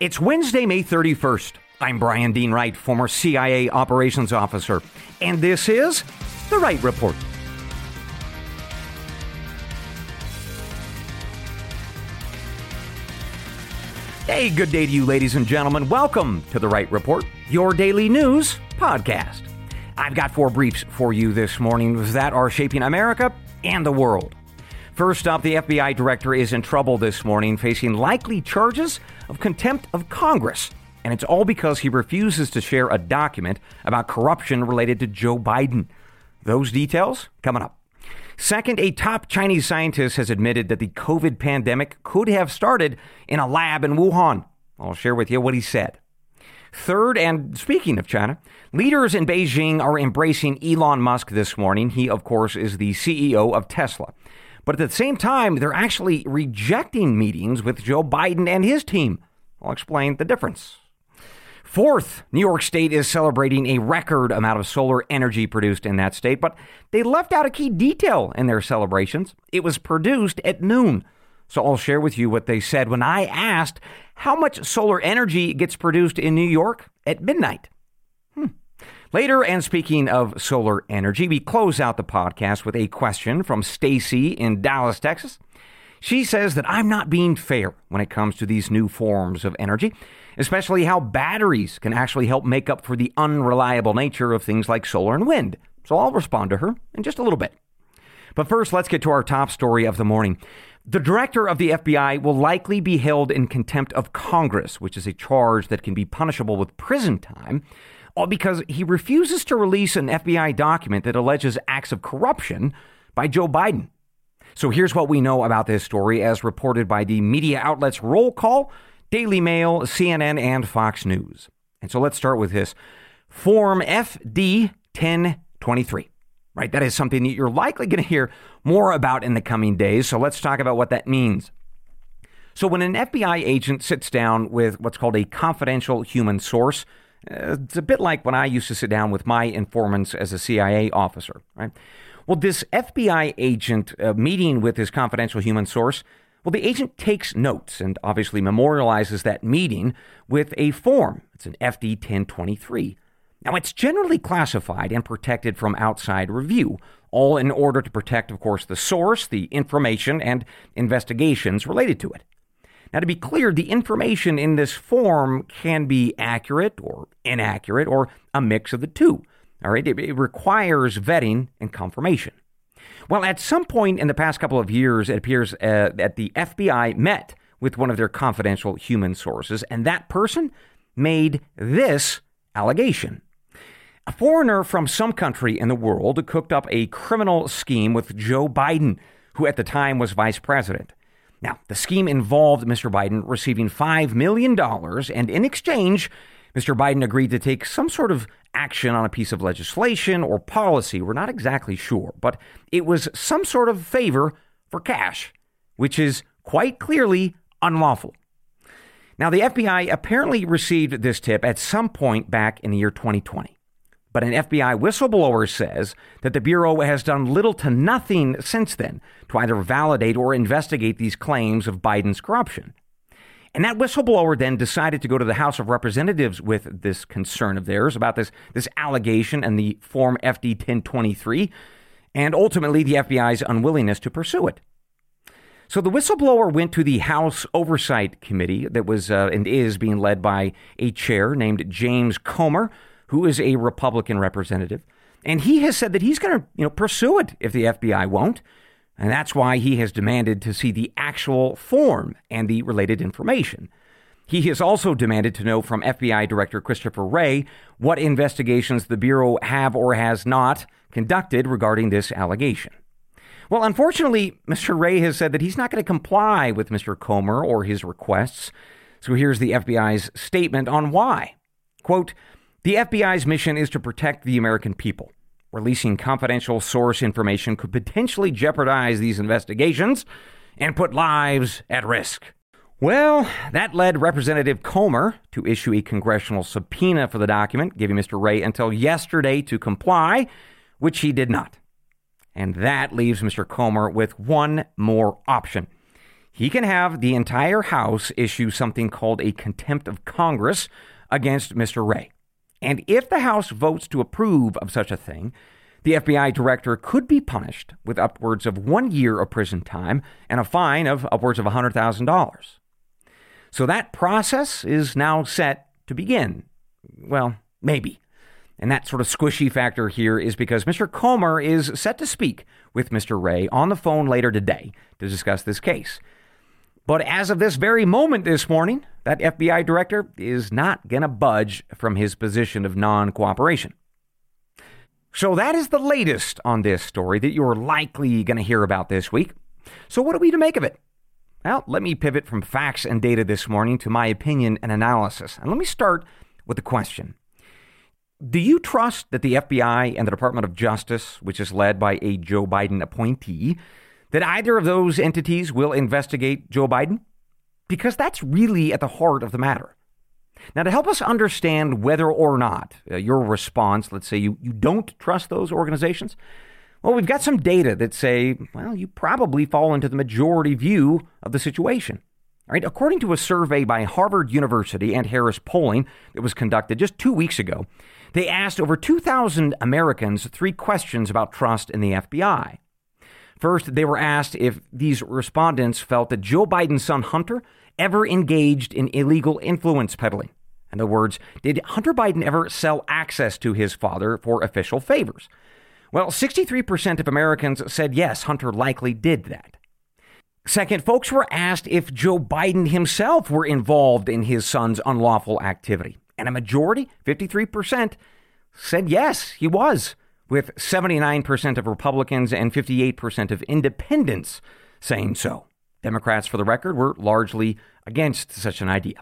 It's Wednesday, May 31st. I'm Bryan Dean Wright, former CIA operations officer, and this is The Wright Report. Hey, good day to you, ladies and gentlemen. Welcome to The Wright Report, your daily news podcast. I've got four briefs for you this morning that are shaping America and the world. First up, the FBI director is in trouble this morning, facing likely charges of contempt of Congress. And it's all because he refuses to share a document about corruption related to Joe Biden. Those details coming up. Second, a top Chinese scientist has admitted that the COVID pandemic could have started in a lab in Wuhan. I'll share with you what he said. Third, and speaking of China, leaders in Beijing are embracing Elon Musk this morning. He, of course, is the CEO of Tesla. But at the same time, they're actually rejecting meetings with Joe Biden and his team. I'll explain the difference. Fourth, New York State is celebrating a record amount of solar energy produced in that state, but they left out a key detail in their celebrations. It was produced at noon. So I'll share with you what they said when I asked how much solar energy gets produced in New York at midnight. Later, and speaking of solar energy, we close out the podcast with a question from Stacy in Dallas, Texas. She says that I'm not being fair when it comes to these new forms of energy, especially how batteries can actually help make up for the unreliable nature of things like solar and wind. So I'll respond to her in just a little bit. But first, let's get to our top story of the morning. The director of the FBI will likely be held in contempt of Congress, which is a charge that can be punishable with prison time all because he refuses to release an FBI document that alleges acts of corruption by Joe Biden. So here's what we know about this story as reported by the media outlets Roll Call, Daily Mail, CNN, and Fox News. And so let's start with this Form FD 1023. Right? That is something that you're likely going to hear more about in the coming days. So let's talk about what that means. So, when an FBI agent sits down with what's called a confidential human source, it's a bit like when I used to sit down with my informants as a CIA officer, right? Well, this FBI agent uh, meeting with his confidential human source, well, the agent takes notes and obviously memorializes that meeting with a form. It's an FD 1023. Now, it's generally classified and protected from outside review, all in order to protect, of course, the source, the information, and investigations related to it. Now, to be clear, the information in this form can be accurate or inaccurate or a mix of the two. All right, it, it requires vetting and confirmation. Well, at some point in the past couple of years, it appears uh, that the FBI met with one of their confidential human sources, and that person made this allegation. A foreigner from some country in the world cooked up a criminal scheme with Joe Biden, who at the time was vice president. Now, the scheme involved Mr. Biden receiving $5 million, and in exchange, Mr. Biden agreed to take some sort of action on a piece of legislation or policy. We're not exactly sure, but it was some sort of favor for cash, which is quite clearly unlawful. Now, the FBI apparently received this tip at some point back in the year 2020. But an FBI whistleblower says that the Bureau has done little to nothing since then to either validate or investigate these claims of Biden's corruption. And that whistleblower then decided to go to the House of Representatives with this concern of theirs about this, this allegation and the Form FD 1023, and ultimately the FBI's unwillingness to pursue it. So the whistleblower went to the House Oversight Committee that was uh, and is being led by a chair named James Comer, who is a Republican representative, and he has said that he's going to, you know, pursue it if the FBI won't. And that's why he has demanded to see the actual form and the related information. He has also demanded to know from FBI Director Christopher Wray what investigations the Bureau have or has not conducted regarding this allegation. Well, unfortunately, Mr. Wray has said that he's not going to comply with Mr. Comer or his requests. So here's the FBI's statement on why. Quote, the FBI's mission is to protect the American people. Releasing confidential source information could potentially jeopardize these investigations and put lives at risk. Well, that led Representative Comer to issue a congressional subpoena for the document, giving Mr. Wray until yesterday to comply, which he did not. And that leaves Mr. Comer with one more option. he can have the entire House issue something called a contempt of Congress against Mr. Wray. And if the House votes to approve of such a thing, the FBI director could be punished with upwards of one year of prison time and a fine of upwards of $100,000. So that process is now set to begin. Well, maybe. And that sort of squishy factor here is because Mr. Comer is set to speak with Mr. Wray on the phone later today to discuss this case. But as of this very moment this morning, that FBI director is not going to budge from his position of non cooperation. So that is the latest on this story that you're likely going to hear about this week. So, what are we to make of it? Well, let me pivot from facts and data this morning to my opinion and analysis. And let me start with the question Do you trust that the FBI and the Department of Justice, which is led by a Joe Biden appointee, that either of those entities will investigate Joe Biden? Because that's really at the heart of the matter. Now, to help us understand whether or not uh, your response, let's say you, you don't trust those organizations, well, we've got some data that say, well, you probably fall into the majority view of the situation. Right? According to a survey by Harvard University and Harris Polling that was conducted just two weeks ago, they asked over 2,000 Americans three questions about trust in the FBI. First, they were asked if these respondents felt that Joe Biden's son Hunter ever engaged in illegal influence peddling. In other words, did Hunter Biden ever sell access to his father for official favors? Well, 63% of Americans said yes, Hunter likely did that. Second, folks were asked if Joe Biden himself were involved in his son's unlawful activity. And a majority, 53%, said yes, he was, with 79% of Republicans and 58% of independents saying so. Democrats, for the record, were largely against such an idea.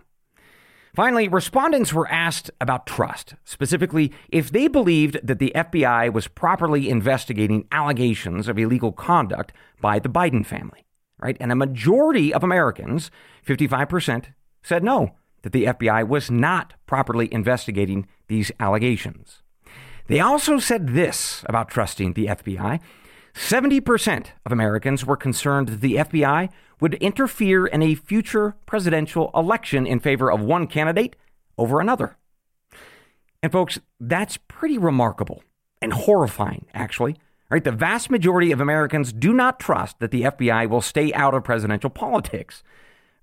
Finally, respondents were asked about trust, specifically if they believed that the FBI was properly investigating allegations of illegal conduct by the Biden family, right? And a majority of Americans, 55%, said no, that the FBI was not properly investigating these allegations. They also said this about trusting the FBI 70% of Americans were concerned that the FBI would interfere in a future presidential election in favor of one candidate over another. And folks, that's pretty remarkable and horrifying, actually. Right? The vast majority of Americans do not trust that the FBI will stay out of presidential politics.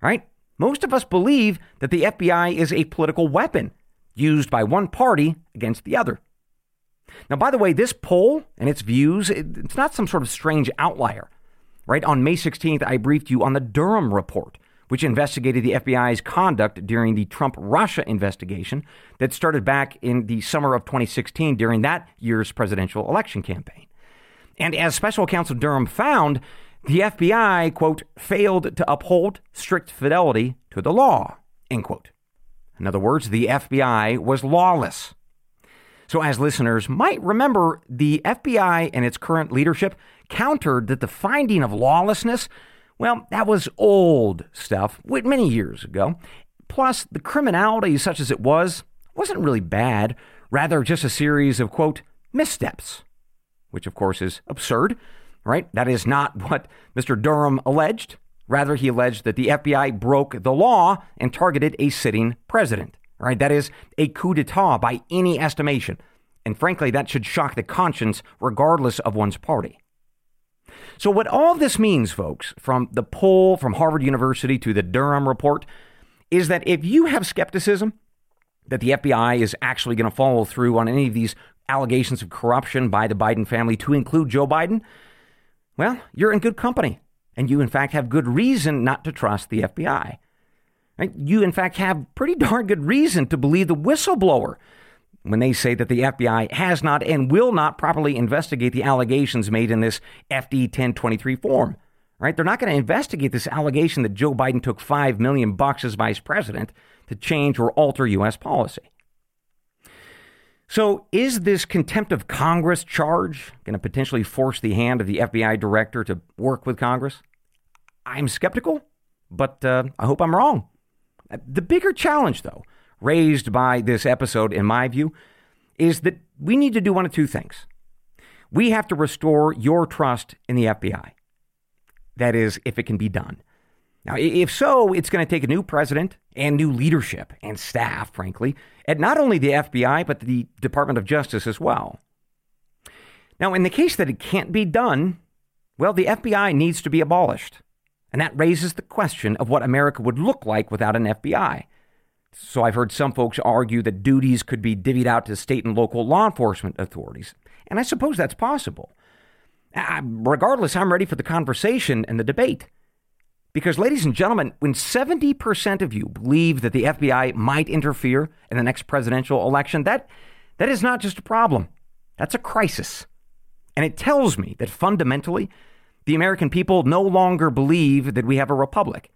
Right? Most of us believe that the FBI is a political weapon used by one party against the other. Now, by the way, this poll and its views, it's not some sort of strange outlier. Right? On May 16th, I briefed you on the Durham report, which investigated the FBI's conduct during the Trump Russia investigation that started back in the summer of 2016 during that year's presidential election campaign. And as special counsel Durham found, the FBI, quote, failed to uphold strict fidelity to the law, end quote. In other words, the FBI was lawless. So, as listeners might remember, the FBI and its current leadership countered that the finding of lawlessness, well, that was old stuff many years ago. Plus, the criminality, such as it was, wasn't really bad, rather, just a series of, quote, missteps, which of course is absurd, right? That is not what Mr. Durham alleged. Rather, he alleged that the FBI broke the law and targeted a sitting president. Right? That is a coup d'etat by any estimation. And frankly, that should shock the conscience regardless of one's party. So, what all this means, folks, from the poll from Harvard University to the Durham report, is that if you have skepticism that the FBI is actually going to follow through on any of these allegations of corruption by the Biden family to include Joe Biden, well, you're in good company. And you, in fact, have good reason not to trust the FBI. Right? You, in fact, have pretty darn good reason to believe the whistleblower when they say that the FBI has not and will not properly investigate the allegations made in this FD 1023 form. Right? They're not going to investigate this allegation that Joe Biden took 5 million bucks as vice president to change or alter US policy. So, is this contempt of Congress charge going to potentially force the hand of the FBI director to work with Congress? I'm skeptical, but uh, I hope I'm wrong. The bigger challenge, though, raised by this episode, in my view, is that we need to do one of two things. We have to restore your trust in the FBI. That is, if it can be done. Now, if so, it's going to take a new president and new leadership and staff, frankly, at not only the FBI, but the Department of Justice as well. Now, in the case that it can't be done, well, the FBI needs to be abolished. And that raises the question of what America would look like without an FBI. So I've heard some folks argue that duties could be divvied out to state and local law enforcement authorities. And I suppose that's possible. Uh, regardless, I'm ready for the conversation and the debate. Because, ladies and gentlemen, when 70% of you believe that the FBI might interfere in the next presidential election, that, that is not just a problem, that's a crisis. And it tells me that fundamentally, the American people no longer believe that we have a republic.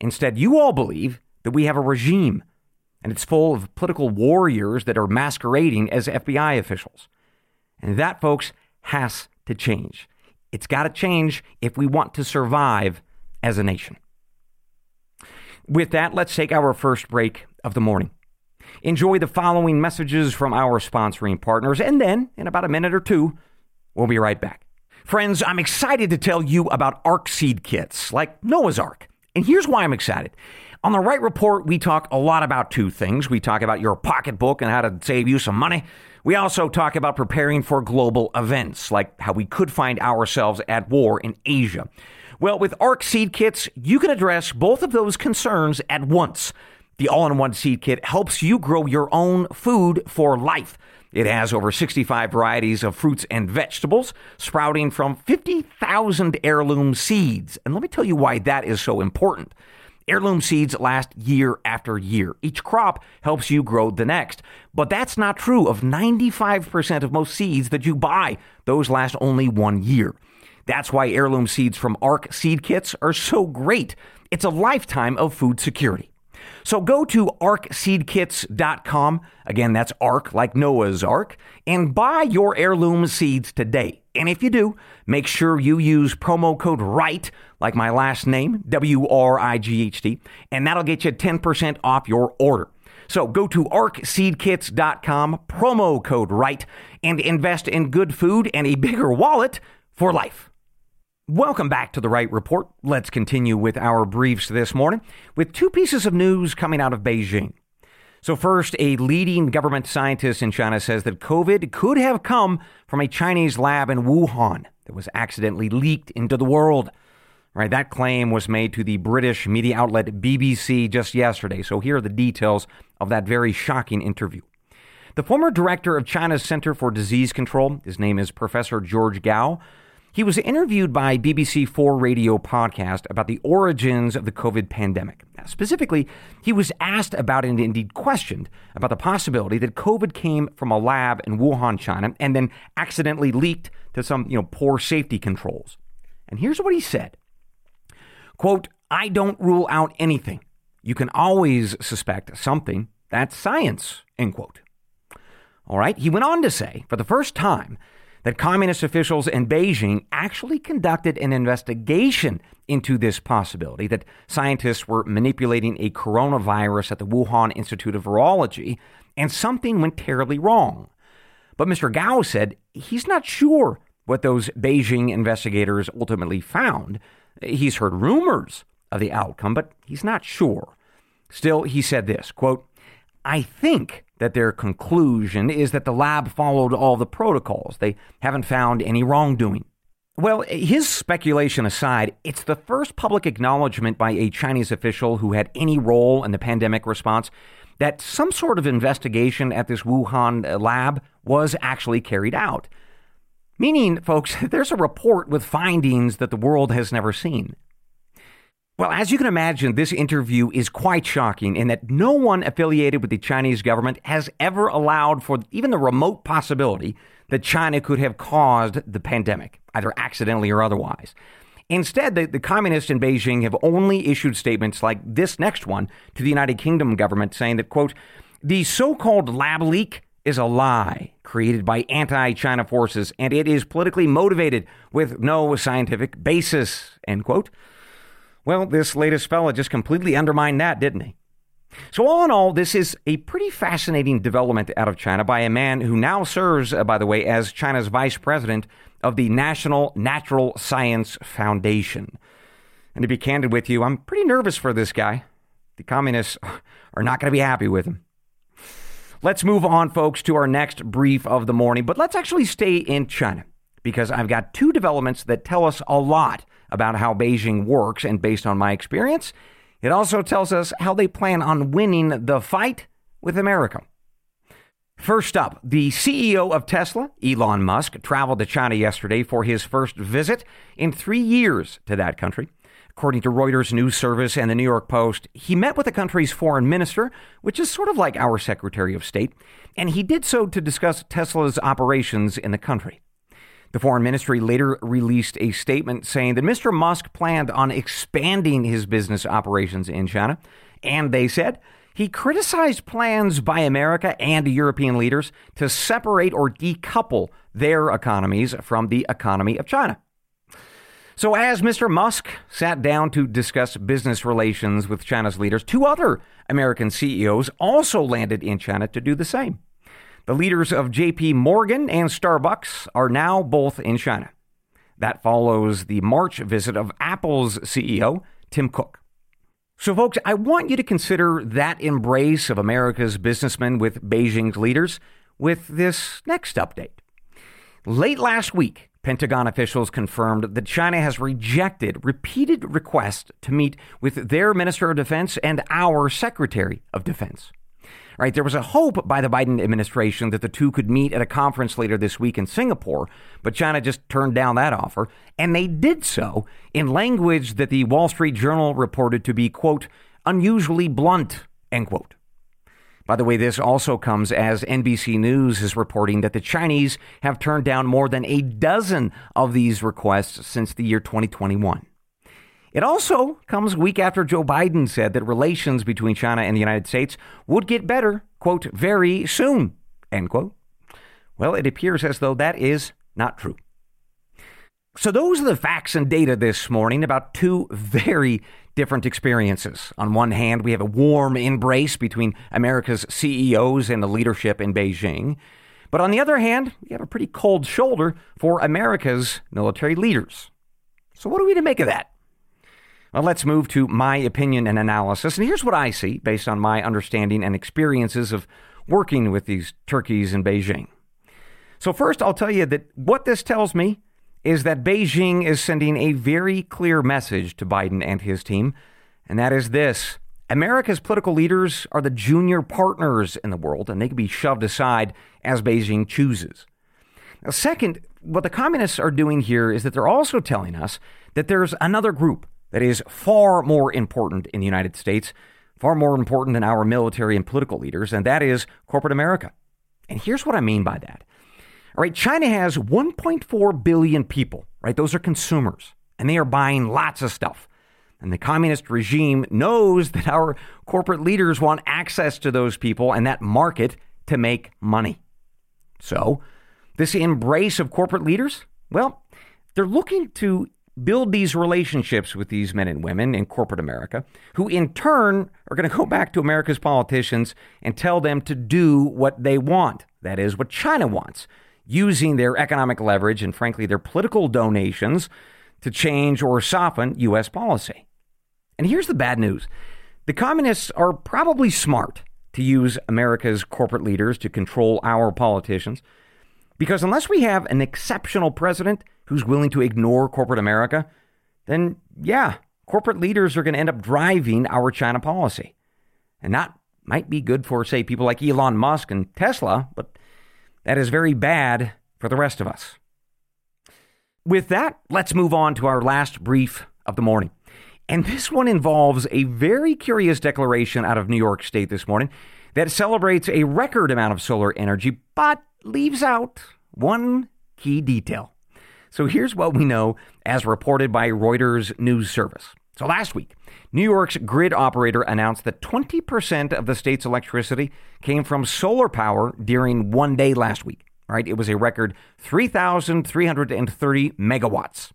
Instead, you all believe that we have a regime, and it's full of political warriors that are masquerading as FBI officials. And that, folks, has to change. It's got to change if we want to survive as a nation. With that, let's take our first break of the morning. Enjoy the following messages from our sponsoring partners, and then, in about a minute or two, we'll be right back. Friends, I'm excited to tell you about ARC seed kits, like Noah's Ark. And here's why I'm excited. On the Wright Report, we talk a lot about two things. We talk about your pocketbook and how to save you some money. We also talk about preparing for global events, like how we could find ourselves at war in Asia. Well, with ARC seed kits, you can address both of those concerns at once. The all in one seed kit helps you grow your own food for life. It has over 65 varieties of fruits and vegetables, sprouting from 50,000 heirloom seeds. And let me tell you why that is so important. Heirloom seeds last year after year. Each crop helps you grow the next. But that's not true of 95% of most seeds that you buy. Those last only one year. That's why heirloom seeds from ARC seed kits are so great. It's a lifetime of food security. So go to arcseedkits.com. Again, that's ARC, like Noah's Ark, and buy your heirloom seeds today. And if you do, make sure you use promo code WRIGHT, like my last name, W R I G H T, and that'll get you 10% off your order. So go to arcseedkits.com, promo code WRIGHT, and invest in good food and a bigger wallet for life. Welcome back to the Wright Report. Let's continue with our briefs this morning with two pieces of news coming out of Beijing. So, first, a leading government scientist in China says that COVID could have come from a Chinese lab in Wuhan that was accidentally leaked into the world. Right, that claim was made to the British media outlet BBC just yesterday. So, here are the details of that very shocking interview. The former director of China's Center for Disease Control, his name is Professor George Gao, he was interviewed by BBC 4 radio podcast about the origins of the COVID pandemic. Specifically, he was asked about and indeed questioned about the possibility that COVID came from a lab in Wuhan, China, and then accidentally leaked to some, you know, poor safety controls. And here's what he said. Quote, I don't rule out anything. You can always suspect something. That's science, end quote. All right. He went on to say, for the first time, that communist officials in Beijing actually conducted an investigation into this possibility that scientists were manipulating a coronavirus at the Wuhan Institute of Virology and something went terribly wrong. But Mr. Gao said he's not sure what those Beijing investigators ultimately found. He's heard rumors of the outcome, but he's not sure. Still, he said this quote, I think that their conclusion is that the lab followed all the protocols. They haven't found any wrongdoing. Well, his speculation aside, it's the first public acknowledgement by a Chinese official who had any role in the pandemic response that some sort of investigation at this Wuhan lab was actually carried out. Meaning, folks, there's a report with findings that the world has never seen. Well, as you can imagine, this interview is quite shocking in that no one affiliated with the Chinese government has ever allowed for even the remote possibility that China could have caused the pandemic, either accidentally or otherwise. Instead, the, the communists in Beijing have only issued statements like this next one to the United Kingdom government saying that, quote, the so called lab leak is a lie created by anti China forces and it is politically motivated with no scientific basis, end quote. Well, this latest fella just completely undermined that, didn't he? So, all in all, this is a pretty fascinating development out of China by a man who now serves, uh, by the way, as China's vice president of the National Natural Science Foundation. And to be candid with you, I'm pretty nervous for this guy. The communists are not going to be happy with him. Let's move on, folks, to our next brief of the morning, but let's actually stay in China because I've got two developments that tell us a lot about how Beijing works. And based on my experience, it also tells us how they plan on winning the fight with America. First up, the CEO of Tesla, Elon Musk, traveled to China yesterday for his first visit in three years to that country. According to Reuters news service and the New York Post, he met with the country's foreign minister, which is sort of like our Secretary of State, and he did so to discuss Tesla's operations in the country. The foreign ministry later released a statement saying that Mr. Musk planned on expanding his business operations in China, and they said he criticized plans by America and European leaders to separate or decouple their economies from the economy of China. So, as Mr. Musk sat down to discuss business relations with China's leaders, two other American CEOs also landed in China to do the same. The leaders of JP Morgan and Starbucks are now both in China. That follows the March visit of Apple's CEO, Tim Cook. So, folks, I want you to consider that embrace of America's businessmen with Beijing's leaders with this next update. Late last week, Pentagon officials confirmed that China has rejected repeated requests to meet with their Minister of Defense and our Secretary of Defense. Right, there was a hope by the Biden administration that the two could meet at a conference later this week in Singapore, but China just turned down that offer, and they did so in language that the Wall Street Journal reported to be, quote, unusually blunt, end quote. By the way, this also comes as NBC News is reporting that the Chinese have turned down more than a dozen of these requests since the year 2021. It also comes a week after Joe Biden said that relations between China and the United States would get better, quote, very soon, end quote. Well, it appears as though that is not true. So, those are the facts and data this morning about two very different experiences. On one hand, we have a warm embrace between America's CEOs and the leadership in Beijing. But on the other hand, we have a pretty cold shoulder for America's military leaders. So, what are we to make of that? Well, let's move to my opinion and analysis. And here's what I see based on my understanding and experiences of working with these turkeys in Beijing. So, first, I'll tell you that what this tells me is that Beijing is sending a very clear message to Biden and his team, and that is this America's political leaders are the junior partners in the world, and they can be shoved aside as Beijing chooses. Now, second, what the communists are doing here is that they're also telling us that there's another group that is far more important in the United States, far more important than our military and political leaders, and that is corporate America. And here's what I mean by that all right, China has 1.4 billion people, right? Those are consumers, and they are buying lots of stuff. And the communist regime knows that our corporate leaders want access to those people and that market to make money. So, this embrace of corporate leaders, well, they're looking to build these relationships with these men and women in corporate America, who in turn are going to go back to America's politicians and tell them to do what they want. That is, what China wants using their economic leverage and, frankly, their political donations to change or soften U.S. policy. And here's the bad news the communists are probably smart to use America's corporate leaders to control our politicians because unless we have an exceptional president who's willing to ignore corporate America, then yeah, corporate leaders are going to end up driving our China policy. And that might be good for, say, people like Elon Musk and Tesla, but that is very bad for the rest of us. With that, let's move on to our last brief of the morning. And this one involves a very curious declaration out of New York State this morning that celebrates a record amount of solar energy, but leaves out one key detail. So here's what we know as reported by Reuters News Service. So last week, New York's grid operator announced that 20% of the state's electricity came from solar power during one day last week. Right? It was a record 3,330 megawatts.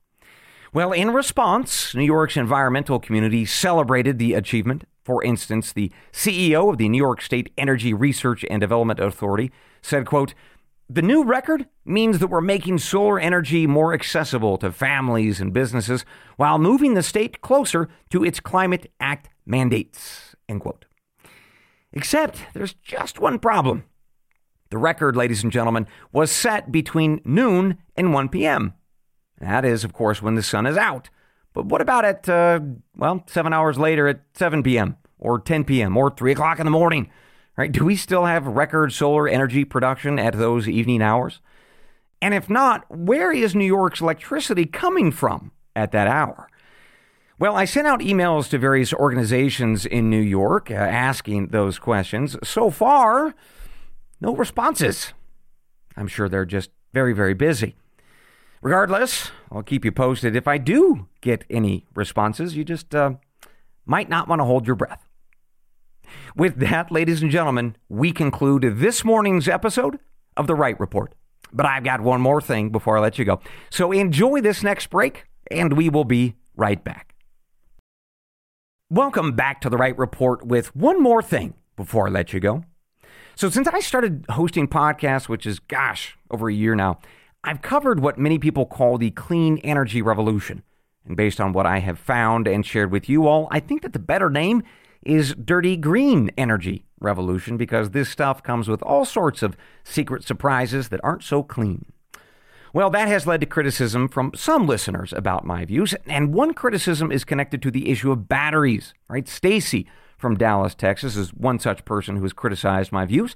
Well, in response, New York's environmental community celebrated the achievement. For instance, the CEO of the New York State Energy Research and Development Authority said, quote, The new record means that we're making solar energy more accessible to families and businesses while moving the state closer to its Climate Act mandates. End quote. Except there's just one problem. The record, ladies and gentlemen, was set between noon and 1 p.m. That is, of course, when the sun is out. But what about at, uh, well, seven hours later at 7 p.m. or 10 p.m. or 3 o'clock in the morning? Right? Do we still have record solar energy production at those evening hours? And if not, where is New York's electricity coming from at that hour? Well, I sent out emails to various organizations in New York uh, asking those questions. So far, no responses. I'm sure they're just very, very busy. Regardless, I'll keep you posted if I do get any responses. You just uh, might not want to hold your breath. With that, ladies and gentlemen, we conclude this morning's episode of The Wright Report. But I've got one more thing before I let you go. So enjoy this next break, and we will be right back. Welcome back to The Wright Report with one more thing before I let you go. So, since I started hosting podcasts, which is, gosh, over a year now, I've covered what many people call the clean energy revolution. And based on what I have found and shared with you all, I think that the better name is dirty green energy revolution because this stuff comes with all sorts of secret surprises that aren't so clean. Well, that has led to criticism from some listeners about my views, and one criticism is connected to the issue of batteries. Right, Stacy from Dallas, Texas, is one such person who has criticized my views.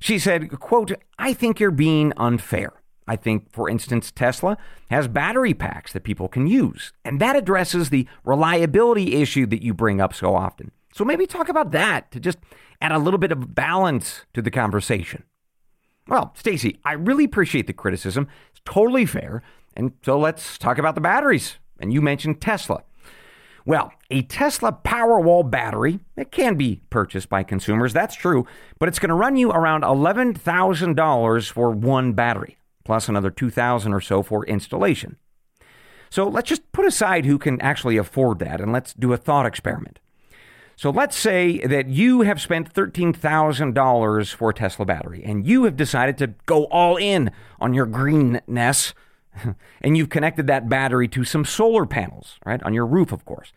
She said, "quote I think you're being unfair. I think, for instance, Tesla has battery packs that people can use, and that addresses the reliability issue that you bring up so often. So maybe talk about that to just add a little bit of balance to the conversation. Well, Stacy, I really appreciate the criticism. It's totally fair. And so let's talk about the batteries. And you mentioned Tesla. Well, a Tesla Powerwall battery, it can be purchased by consumers, that's true, but it's going to run you around $11,000 for one battery, plus another 2000 or so for installation. So let's just put aside who can actually afford that and let's do a thought experiment. So let's say that you have spent $13,000 for a Tesla battery and you have decided to go all in on your greenness and you've connected that battery to some solar panels, right? On your roof, of course.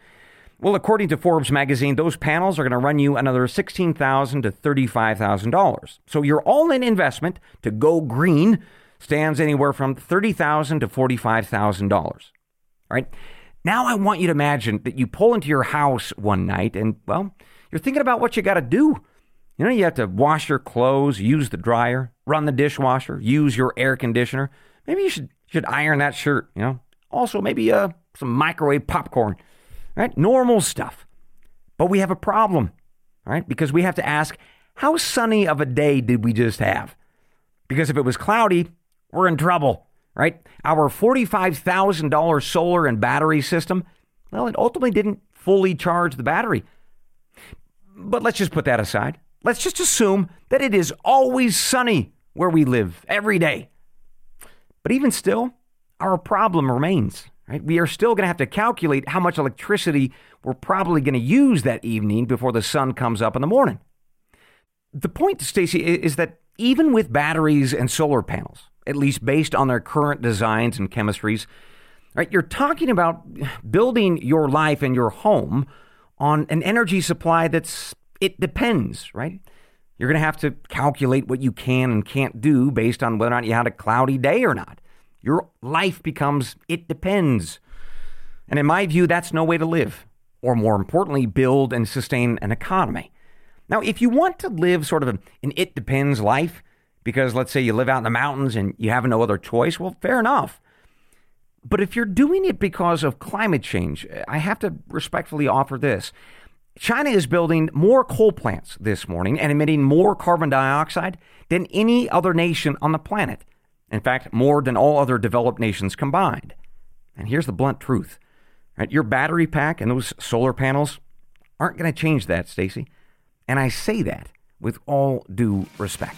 Well, according to Forbes magazine, those panels are going to run you another $16,000 to $35,000. So your all-in investment to go green stands anywhere from $30,000 to $45,000. Right? Now I want you to imagine that you pull into your house one night and, well, you're thinking about what you got to do. You know, you have to wash your clothes, use the dryer, run the dishwasher, use your air conditioner. Maybe you should should iron that shirt, you know. Also, maybe uh, some microwave popcorn, right? Normal stuff. But we have a problem, right? Because we have to ask, how sunny of a day did we just have? Because if it was cloudy, we're in trouble right? Our $45,000 solar and battery system, well, it ultimately didn't fully charge the battery. But let's just put that aside. Let's just assume that it is always sunny where we live every day. But even still, our problem remains. Right? We are still going to have to calculate how much electricity we're probably going to use that evening before the sun comes up in the morning. The point, Stacy, is that even with batteries and solar panels, at least based on their current designs and chemistries. Right? You're talking about building your life and your home on an energy supply that's it depends, right? You're going to have to calculate what you can and can't do based on whether or not you had a cloudy day or not. Your life becomes it depends. And in my view, that's no way to live, or more importantly, build and sustain an economy. Now, if you want to live sort of an it depends life, because let's say you live out in the mountains and you have no other choice, well, fair enough. But if you're doing it because of climate change, I have to respectfully offer this. China is building more coal plants this morning and emitting more carbon dioxide than any other nation on the planet. In fact, more than all other developed nations combined. And here's the blunt truth. Right? Your battery pack and those solar panels aren't going to change that, Stacy. And I say that with all due respect.